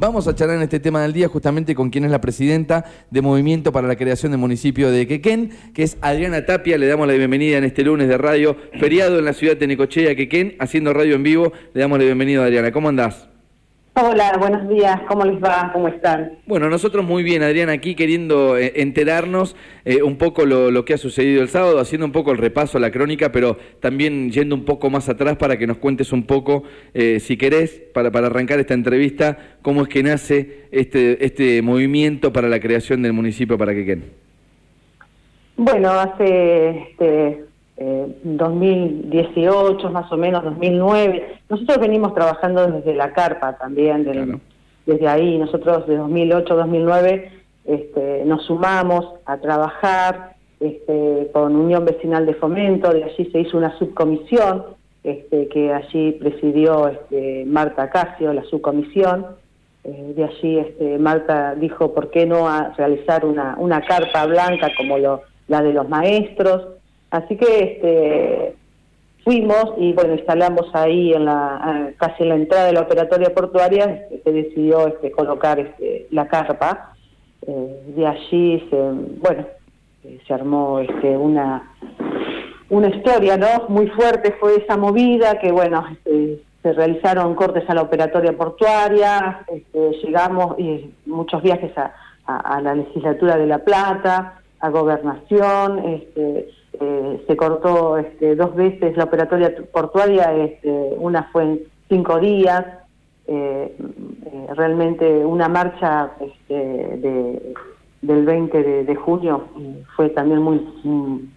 Vamos a charlar en este tema del día justamente con quien es la presidenta de Movimiento para la Creación del Municipio de Quequén, que es Adriana Tapia. Le damos la bienvenida en este lunes de radio, feriado en la ciudad de Necochea, Quequén, haciendo radio en vivo. Le damos la bienvenida, Adriana. ¿Cómo andás? Hola, buenos días, ¿cómo les va? ¿Cómo están? Bueno, nosotros muy bien, Adriana, aquí queriendo eh, enterarnos eh, un poco lo, que ha sucedido el sábado, haciendo un poco el repaso a la crónica, pero también yendo un poco más atrás para que nos cuentes un poco, eh, si querés, para, para arrancar esta entrevista, cómo es que nace este, este movimiento para la creación del municipio para Quequén. Bueno, hace este, 2018, eh, más o menos, 2009. Nosotros venimos trabajando desde la carpa también, desde ahí. Nosotros de 2008, 2009 este, nos sumamos a trabajar este, con Unión Vecinal de Fomento, de allí se hizo una subcomisión este, que allí presidió este, Marta Casio, la subcomisión. Eh, de allí este, Marta dijo, ¿por qué no realizar una, una carpa blanca como lo, la de los maestros? Así que este, fuimos y bueno, instalamos ahí en la, casi en la entrada de la operatoria portuaria, se decidió este, colocar este, la carpa. Eh, de allí se, bueno, eh, se armó este, una, una historia ¿no? muy fuerte, fue esa movida que bueno, este, se realizaron cortes a la operatoria portuaria, este, llegamos y muchos viajes a, a, la legislatura de La Plata, a gobernación, este, eh, se cortó este, dos veces la operatoria portuaria, este, una fue en cinco días, eh, eh, realmente una marcha este, de, del 20 de, junio fue también muy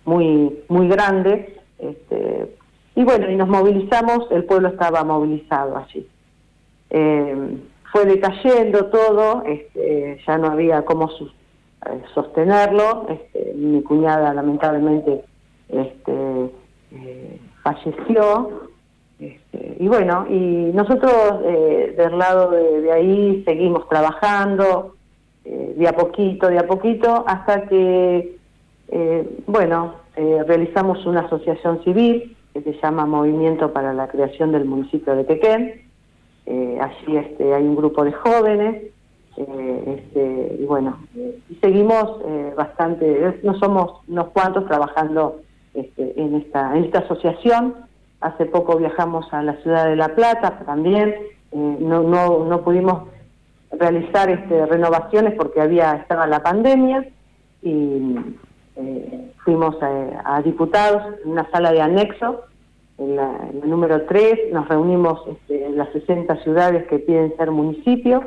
muy muy grande este, y bueno y nos movilizamos el pueblo estaba movilizado allí. Fue decayendo todo este, ya no había cómo sostenerlo este, mi cuñada lamentablemente este, eh, falleció. Este, y bueno, y nosotros eh, del lado de, ahí seguimos trabajando eh, de a poquito, de a poquito, hasta que, bueno, realizamos una asociación civil que se llama Movimiento para la Creación del Municipio de Quequén. allí este, hay un grupo de jóvenes este, y bueno, y seguimos bastante, no somos unos cuantos trabajando este, en, esta, en esta asociación. Hace poco viajamos a la ciudad de La Plata también, eh, no, no, no pudimos realizar este, renovaciones porque había estaba la pandemia. Y eh, fuimos a, diputados en una sala de anexo, en la, número 3, nos reunimos este, en las 60 ciudades que piden ser municipio,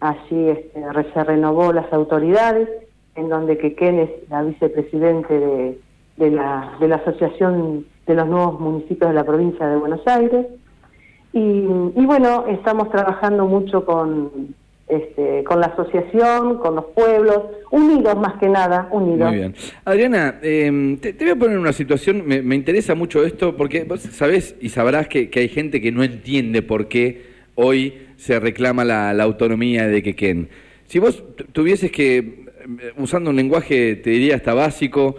allí este, se renovó las autoridades, en donde Quequén es la vicepresidente de, de la, de la Asociación de los Nuevos Municipios de la Provincia de Buenos Aires. Y, y bueno, estamos trabajando mucho con, este, con la asociación, con los pueblos, unidos más que nada, unidos. Muy bien. Adriana, em, te, voy a poner una situación, me, me, interesa mucho esto, porque vos sabés y sabrás que, que, hay gente que no entiende por qué hoy se reclama la, la autonomía de Quequén. Si vos tuvieses que, em, usando un lenguaje, te diría hasta básico,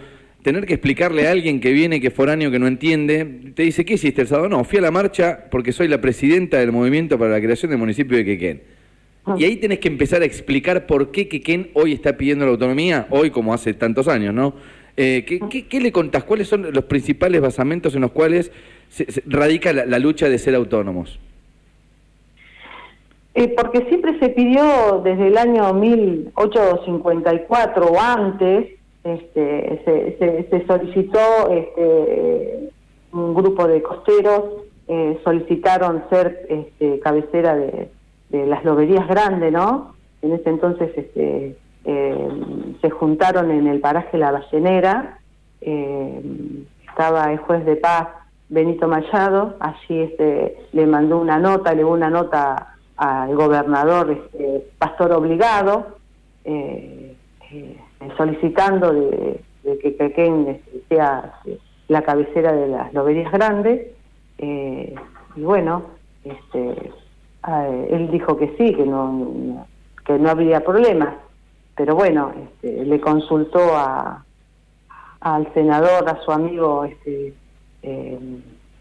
tener que explicarle a alguien que viene, que es foráneo, que no entiende, te dice, ¿qué hiciste el sábado? No, fui a la marcha porque soy la presidenta del Movimiento para la Creación del Municipio de Quequén. Ah. Y ahí tenés que empezar a explicar por qué Quequén hoy está pidiendo la autonomía, hoy como hace tantos años, ¿no? Eh, ¿qué, le contás? ¿Cuáles son los principales basamentos en los cuales se, radica la, lucha de ser autónomos? Eh, porque siempre se pidió desde el año 1854 o antes este, se, solicitó este, un grupo de costeros eh, solicitaron ser este, cabecera de, las loberías grandes, ¿no? En ese entonces este, eh, se juntaron en el paraje La Ballenera, eh, estaba el juez de paz Benito Machado, allí este, le mandó una nota, le dio una nota al gobernador este, Pastor Obligado, solicitando de, que Pequén sea la cabecera de las loberías grandes. Eh, y bueno, este, él dijo que sí, que no, que no habría problema. Pero bueno, este, le consultó a, al senador, a su amigo, este, eh,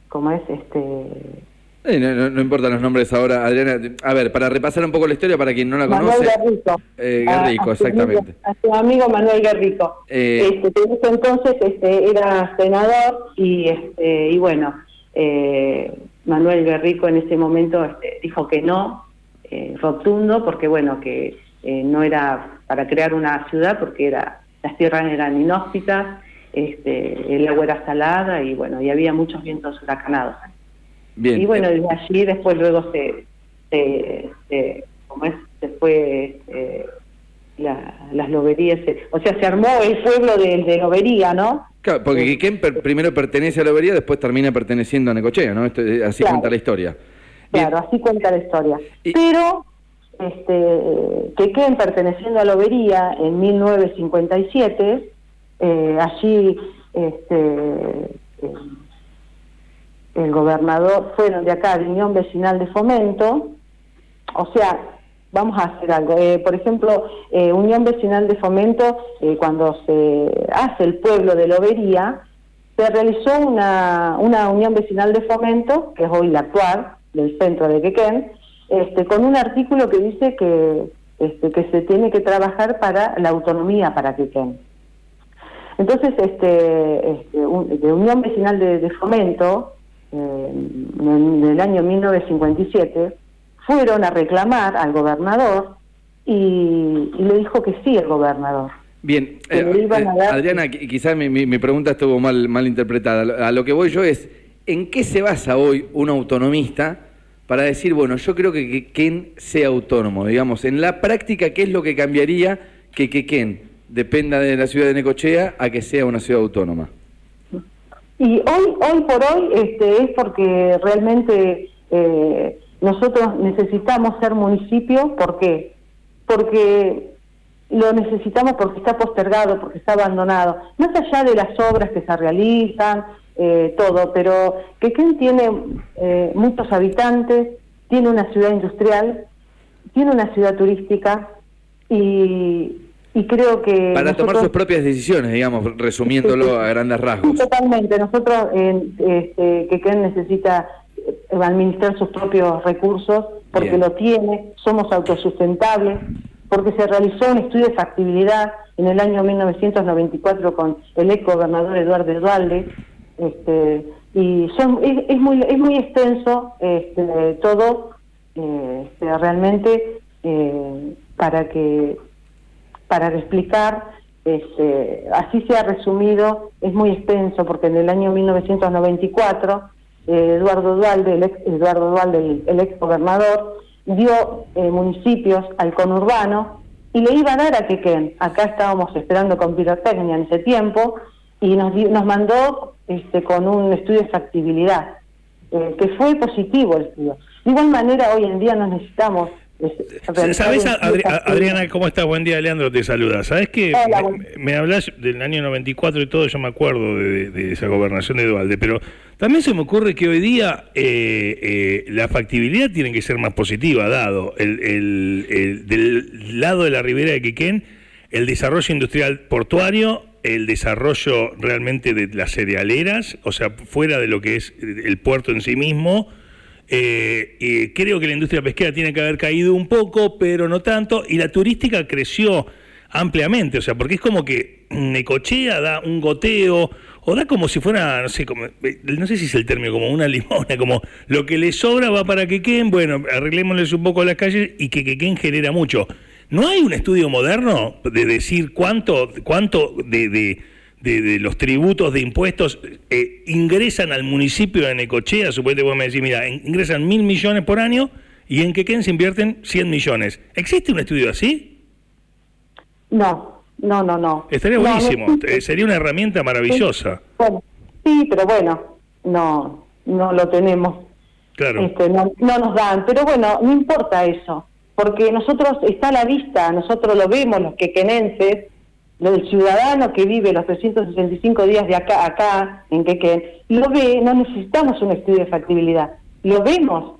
¿cómo es? Este, no, no, importan los nombres ahora, Adriana. A ver, para repasar un poco la historia para quien no la conoce. Manuel Guerrico. Eh, Guerrico, exactamente. a su amigo Manuel Guerrico. Eh, este, entonces este, era senador y, este, y bueno, eh, Manuel Guerrico en ese momento este, dijo que no, eh, rotundo, porque bueno, que eh, no era para crear una ciudad, porque era las tierras eran inhóspitas, este, el agua era salada y bueno, y había muchos vientos huracanados. Y bueno, desde allí después luego se, se, se como es, se fue eh, las loberías, o sea, se armó el pueblo de, de Lobería, ¿no? Claro, porque Quiquén primero pertenece a Lobería, después termina perteneciendo a Necochea, ¿no? Esto, así cuenta la historia. Claro, así cuenta la historia. Pero este, Quequén, perteneciendo a Lobería en 1957, eh, allí este, el gobernador, fueron de acá, de Unión Vecinal de Fomento, o sea, vamos a hacer algo. Eh, por ejemplo, eh, Unión Vecinal de Fomento, eh, cuando se hace el pueblo de Lobería, se realizó una, Unión Vecinal de Fomento, que es hoy la actual, del centro de Quequén, este, con un artículo que dice que, este, que se tiene que trabajar para la autonomía para Quequén. Entonces, este, este de Unión Vecinal de Fomento, en, el año 1957, fueron a reclamar al gobernador y, le dijo que sí el gobernador. Bien, eh, eh, Adriana, quizás mi, mi, pregunta estuvo mal, mal interpretada. A lo que voy yo es, ¿en qué se basa hoy un autonomista para decir, bueno, yo creo que Ken sea autónomo? Digamos, en la práctica, ¿qué es lo que cambiaría que Ken dependa de la ciudad de Necochea a que sea una ciudad autónoma? Y hoy, hoy por hoy este, es porque realmente eh, nosotros necesitamos ser municipio, ¿por qué? Porque lo necesitamos porque está postergado, porque está abandonado, más allá de las obras que se realizan, eh, todo, pero que Quequén tiene eh, muchos habitantes, tiene una ciudad industrial, tiene una ciudad turística y, y creo que... Para tomar sus propias decisiones, digamos, resumiéndolo a grandes rasgos. totalmente. Nosotros, este, que Ken necesita eh, administrar sus propios recursos porque lo tiene, somos autosustentables, porque se realizó un estudio de factibilidad en el año 1994 con el ex gobernador Eduardo Edualde, este, y son, es, muy es muy extenso este, todo eh, este, realmente eh, para que para explicar, este, así se ha resumido, es muy extenso porque en el año 1994 eh, Eduardo Dualde, el ex, Eduardo Dualde, el, ex gobernador, dio eh, municipios al conurbano y le iba a dar a Quequén. Acá estábamos esperando con pirotecnia en ese tiempo y nos, nos mandó este, con un estudio de factibilidad, eh, que fue positivo el estudio. De igual manera, hoy en día no necesitamos ¿Sabes, Adriana, cómo estás? Buen día, Leandro te saluda. ¿Sabes que me, hablas del año 94 y todo? Yo me acuerdo de, esa gobernación de Dualde, pero también se me ocurre que hoy día eh, eh, la factibilidad tiene que ser más positiva, dado el, el, del lado de la ribera de Quequén, el desarrollo industrial portuario, el desarrollo realmente de las cerealeras, o sea, fuera de lo que es el puerto en sí mismo eh, creo que la industria pesquera tiene que haber caído un poco, pero no tanto, y la turística creció ampliamente, o sea, porque es como que Necochea da un goteo, o da como si fuera, no sé, como, eh, no sé si es el término, como una limona, como lo que le sobra va para Quequén, bueno, arreglémosles un poco las calles y que Quequén genera mucho. ¿No hay un estudio moderno de decir cuánto, cuánto de de, los tributos de impuestos eh, ingresan al municipio de Necochea, suponete vos me decís, mira, ingresan mil millones por año y en Quequén se invierten 100 millones. ¿Existe un estudio así? No, no, no, no. Estaría buenísimo, eh, sería una herramienta maravillosa. Sí, pero bueno, no, no lo tenemos. Claro. Este, no, no nos dan, pero bueno, no importa eso, porque nosotros está a la vista, nosotros lo vemos los quequenenses, el ciudadano que vive los 365 días de acá acá en Quequén lo ve, no necesitamos un estudio de factibilidad, lo vemos.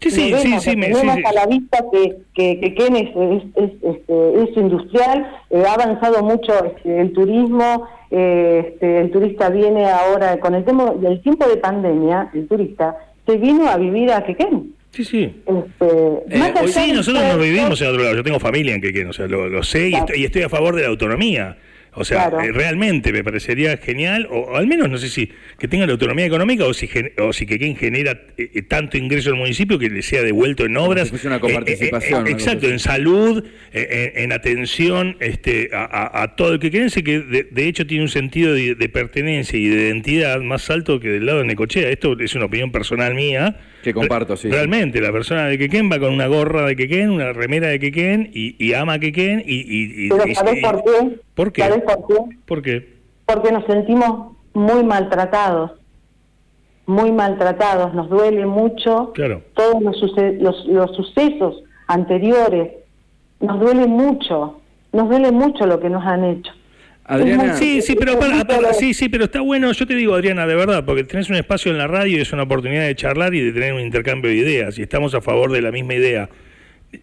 Sí, sí, sí, sí, tenemos a la vista que, que Quequén es, es, este, es, industrial, eh, ha avanzado mucho este, el turismo, eh, este, el turista viene ahora, con el, tema, del tiempo de pandemia, el turista se vino a vivir a Quequén. Sí, sí. Este, eh, sí, nosotros no vivimos en otro lado. Yo tengo familia en Quequén, o sea, lo, sé y, estoy, a favor de la autonomía. O sea, eh, realmente me parecería genial, o, al menos no sé si que tenga la autonomía económica o si, o si que quien genera eh, eh, tanto ingreso al municipio que le sea devuelto en obras. una coparticipación. exacto, en salud, en, atención este, a, todo el que queden, que de, hecho tiene un sentido de, pertenencia y de identidad más alto que del lado de Necochea. Esto es una opinión personal mía. Que comparto, sí. Realmente, la persona de Quequén va con una gorra de Quequén, una remera de Quequén y, y ama a Quequén y... y, por qué? ¿Por qué? ¿Sabes por qué? ¿Por qué? Porque nos sentimos muy maltratados, muy maltratados, nos duele mucho claro. todos los, los, los sucesos anteriores, nos duele mucho, nos duele mucho lo que nos han hecho. Adriana. Sí, sí, pero sí, sí, pero está bueno, yo te digo, Adriana, de verdad, porque tenés un espacio en la radio y es una oportunidad de charlar y de tener un intercambio de ideas, y estamos a favor de la misma idea.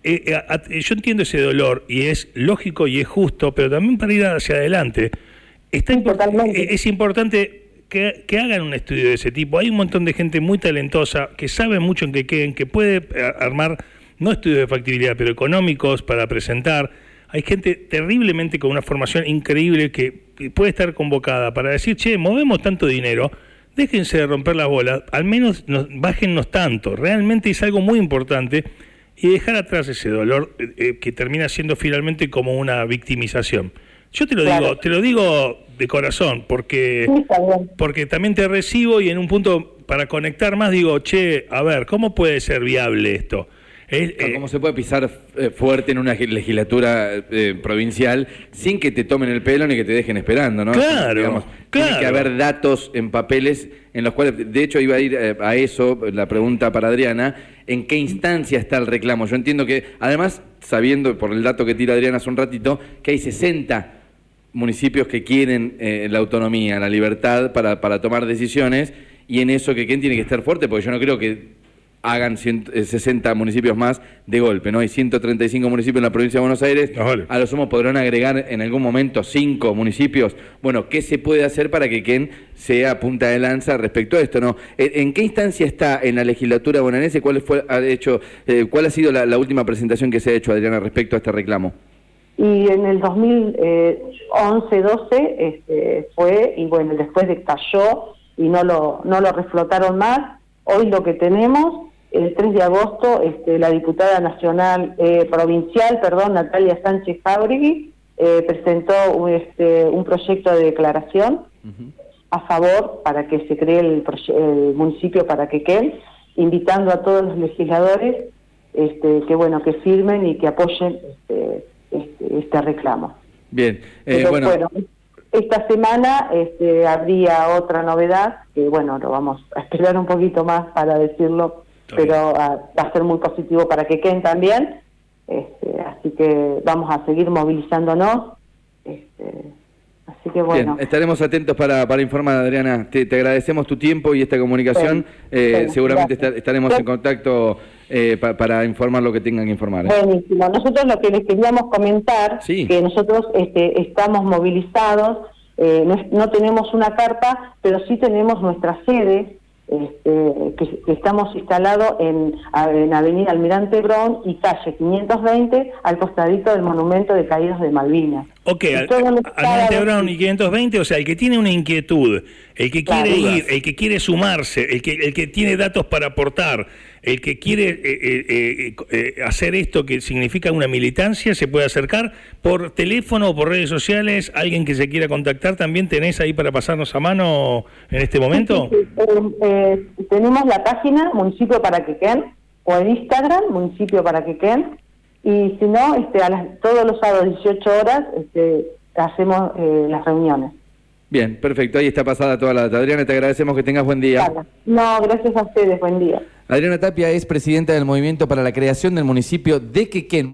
Eh, eh, yo entiendo ese dolor y es lógico y es justo, pero también para ir hacia adelante, está eh, es importante que, hagan un estudio de ese tipo. Hay un montón de gente muy talentosa que sabe mucho en qué queden, que puede armar, no estudios de factibilidad, pero económicos para presentar hay gente terriblemente con una formación increíble que puede estar convocada para decir, che, movemos tanto dinero, déjense de romper las bolas, al menos nos, bájennos tanto. Realmente es algo muy importante y dejar atrás ese dolor eh, eh, que termina siendo finalmente como una victimización. Yo te lo digo, te lo digo de corazón, porque, porque también te recibo y en un punto para conectar más digo, che, a ver, ¿cómo puede ser viable esto? Eh, ¿Cómo se puede pisar eh, fuerte en una legislatura eh, provincial sin que te tomen el pelo ni que te dejen esperando? ¿no? Claro, Tiene que haber datos en papeles en los cuales, de hecho iba a ir a eso, la pregunta para Adriana, ¿en qué instancia está el reclamo? Yo entiendo que, además, sabiendo por el dato que tira Adriana hace un ratito, que hay 60 municipios que quieren la autonomía, la libertad para, para tomar decisiones, y en eso que quién tiene que estar fuerte, porque yo no creo que hagan 60 eh, municipios más de golpe, ¿no? Hay 135 municipios en la provincia de Buenos Aires, a lo sumo podrán agregar en algún momento 5 municipios. Bueno, ¿qué se puede hacer para que Ken sea punta de lanza respecto a esto, no? ¿En, qué instancia está en la legislatura bonaerense? ¿Cuál, fue, ha, hecho, eh, ¿Cuál ha sido la, última presentación que se ha hecho, Adriana, respecto a este reclamo? Y en el 2011-12 este, fue, y bueno, después de cayó y no lo, no lo reflotaron más, hoy lo que tenemos el 3 de agosto este, la diputada nacional eh, provincial, perdón, Natalia Sánchez Fábregui, eh, presentó este, un proyecto de declaración a favor para que se cree el, municipio para que quede, invitando a todos los legisladores este, que bueno que firmen y que apoyen este, este, este reclamo. Bien, eh, bueno. esta semana este, habría otra novedad que bueno lo vamos a esperar un poquito más para decirlo pero ah, va a ser muy positivo para que queden también. Este, así que vamos a seguir movilizándonos. Este, así que bueno. estaremos atentos para, para informar, Adriana. Te, agradecemos tu tiempo y esta comunicación. Eh, seguramente estaremos en contacto eh, para informar lo que tengan que informar. ¿eh? Buenísimo. Nosotros lo que les queríamos comentar, que nosotros este, estamos movilizados, no, no tenemos una carpa, pero sí tenemos nuestra sede este, que, estamos instalados en, en, Avenida Almirante Brown y calle 520 al costadito del Monumento de Caídos de Malvinas. Ok, Almirante Brown y 520, o sea, el que tiene una inquietud, el que quiere ir, el que quiere sumarse, el que, el que tiene datos para aportar, el que quiere eh, eh, eh, hacer esto que significa una militancia, se puede acercar por teléfono o por redes sociales, alguien que se quiera contactar, ¿también tenés ahí para pasarnos a mano en este momento? tenemos la página Municipio para Quequén o en Instagram Municipio para Quequén y si no, este, a las, todos los sábados 18 horas este, hacemos las reuniones. Bien, perfecto. Ahí está pasada toda la data. Adriana, te agradecemos que tengas buen día. No, gracias a ustedes. Buen día. Adriana Tapia es presidenta del Movimiento para la Creación del Municipio de Quequén.